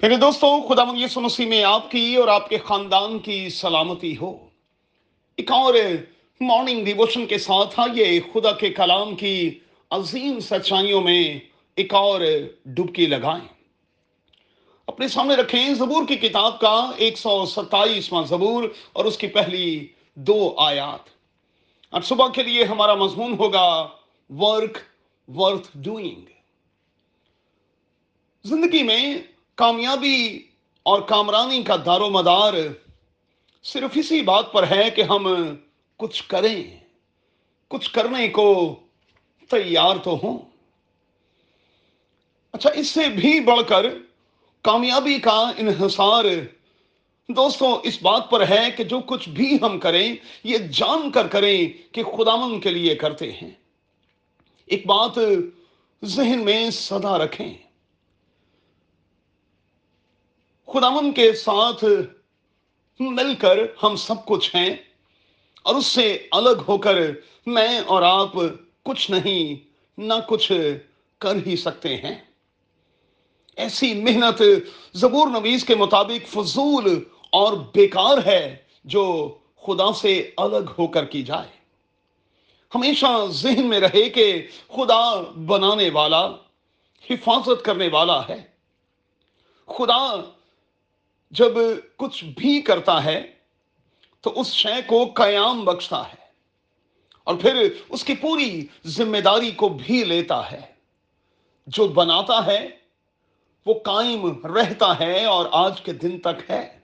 پھر دوستو، خدا یسو مسیح میں آپ کی اور آپ کے خاندان کی سلامتی ہو۔ ایک اور مارننگ ڈیووشن کے ساتھ آئیے۔ خدا کے کلام کی عظیم سچائیوں میں ایک اور ڈبکی لگائیں۔ اپنے سامنے رکھیں زبور کی کتاب کا ایک سو ستائیسواں زبور اور اس کی پہلی دو آیات۔ اب صبح کے لیے ہمارا مضمون ہوگا ورک ورتھ ڈوئنگ زندگی میں کامیابی اور کامرانی کا دار و مدار صرف اسی بات پر ہے کہ ہم کچھ کریں۔ کچھ کرنے کو تیار تو ہوں۔ اچھا اس سے بھی بڑھ کر کامیابی کا انحصار دوستوں اس بات پر ہے کہ جو کچھ بھی ہم کریں، یہ جان کر کریں کہ خداون کے لیے کرتے ہیں۔ ایک بات ذہن میں صدا رکھیں۔ خداون کے ساتھ مل کر ہم سب کچھ ہیں اور اس سے الگ ہو کر میں اور آپ کچھ نہیں، نہ کچھ کر ہی سکتے ہیں۔ ایسی محنت زبور نویز کے مطابق فضول اور بیکار ہے جو خدا سے الگ ہو کر کی جائے۔ ہمیشہ ذہن میں رہے کہ خدا بنانے والا، حفاظت کرنے والا ہے۔ خدا جب کچھ بھی کرتا ہے تو اس شے کو قیام بخشتا ہے اور پھر اس کی پوری ذمہ داری کو بھی لیتا ہے۔ جو بناتا ہے وہ قائم رہتا ہے اور آج کے دن تک ہے۔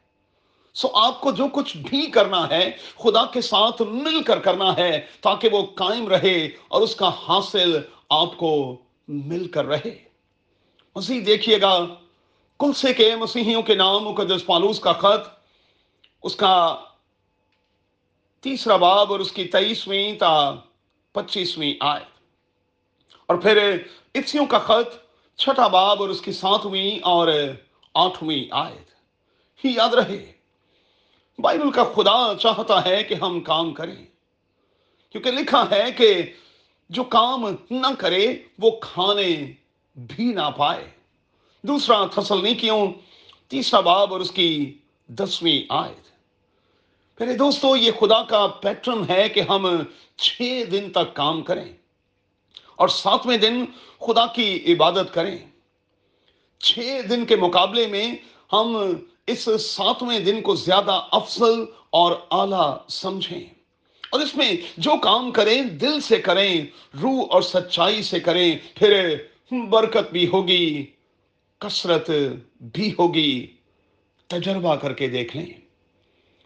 سو آپ کو جو کچھ بھی کرنا ہے خدا کے ساتھ مل کر کرنا ہے تاکہ وہ قائم رہے اور اس کا حاصل آپ کو مل کر رہے۔ مزید دیکھیے گا۔ کل سے کے مسیحیوں کے نام مقدس پالوس کا خط، اس کا تیسرا باب اور اس کی تیئیسویں تا پچیسویں آئے اور پھر افسیوں کا خط، چھٹا باب اور اس کی ساتویں اور آٹھویں آیت۔ ہی یاد رہے، بائبل کا خدا چاہتا ہے کہ ہم کام کریں۔ کیونکہ لکھا ہے کہ جو کام نہ کرے، وہ کھانے بھی نہ پائے۔ دوسرا تھسل نہیں کیوں؟ تیسرا باب اور اس کی دسویں آیت۔ پہلے دوستو، یہ خدا کا پیٹرن ہے کہ ہم چھ دن تک کام کریں اور ساتویں دن خدا کی عبادت کریں۔ چھ دن کے مقابلے میں ہم اس ساتویں دن کو زیادہ افضل اور اعلی سمجھیں۔ اور اس میں جو کام کریں، دل سے کریں، روح اور سچائی سے کریں، پھر برکت بھی ہوگی۔ کثرت بھی ہوگی، تجربہ کر کے دیکھ لیں۔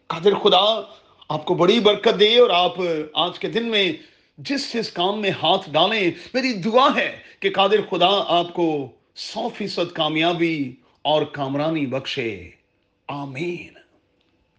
قادر خدا، آپ کو بڑی برکت دے اور آپ آج کے دن میں جس جس کام میں ہاتھ ڈالیں، میری دعا ہے کہ قادر خدا آپ کو سو فیصد کامیابی اور کامرانی بخشے۔ آمین۔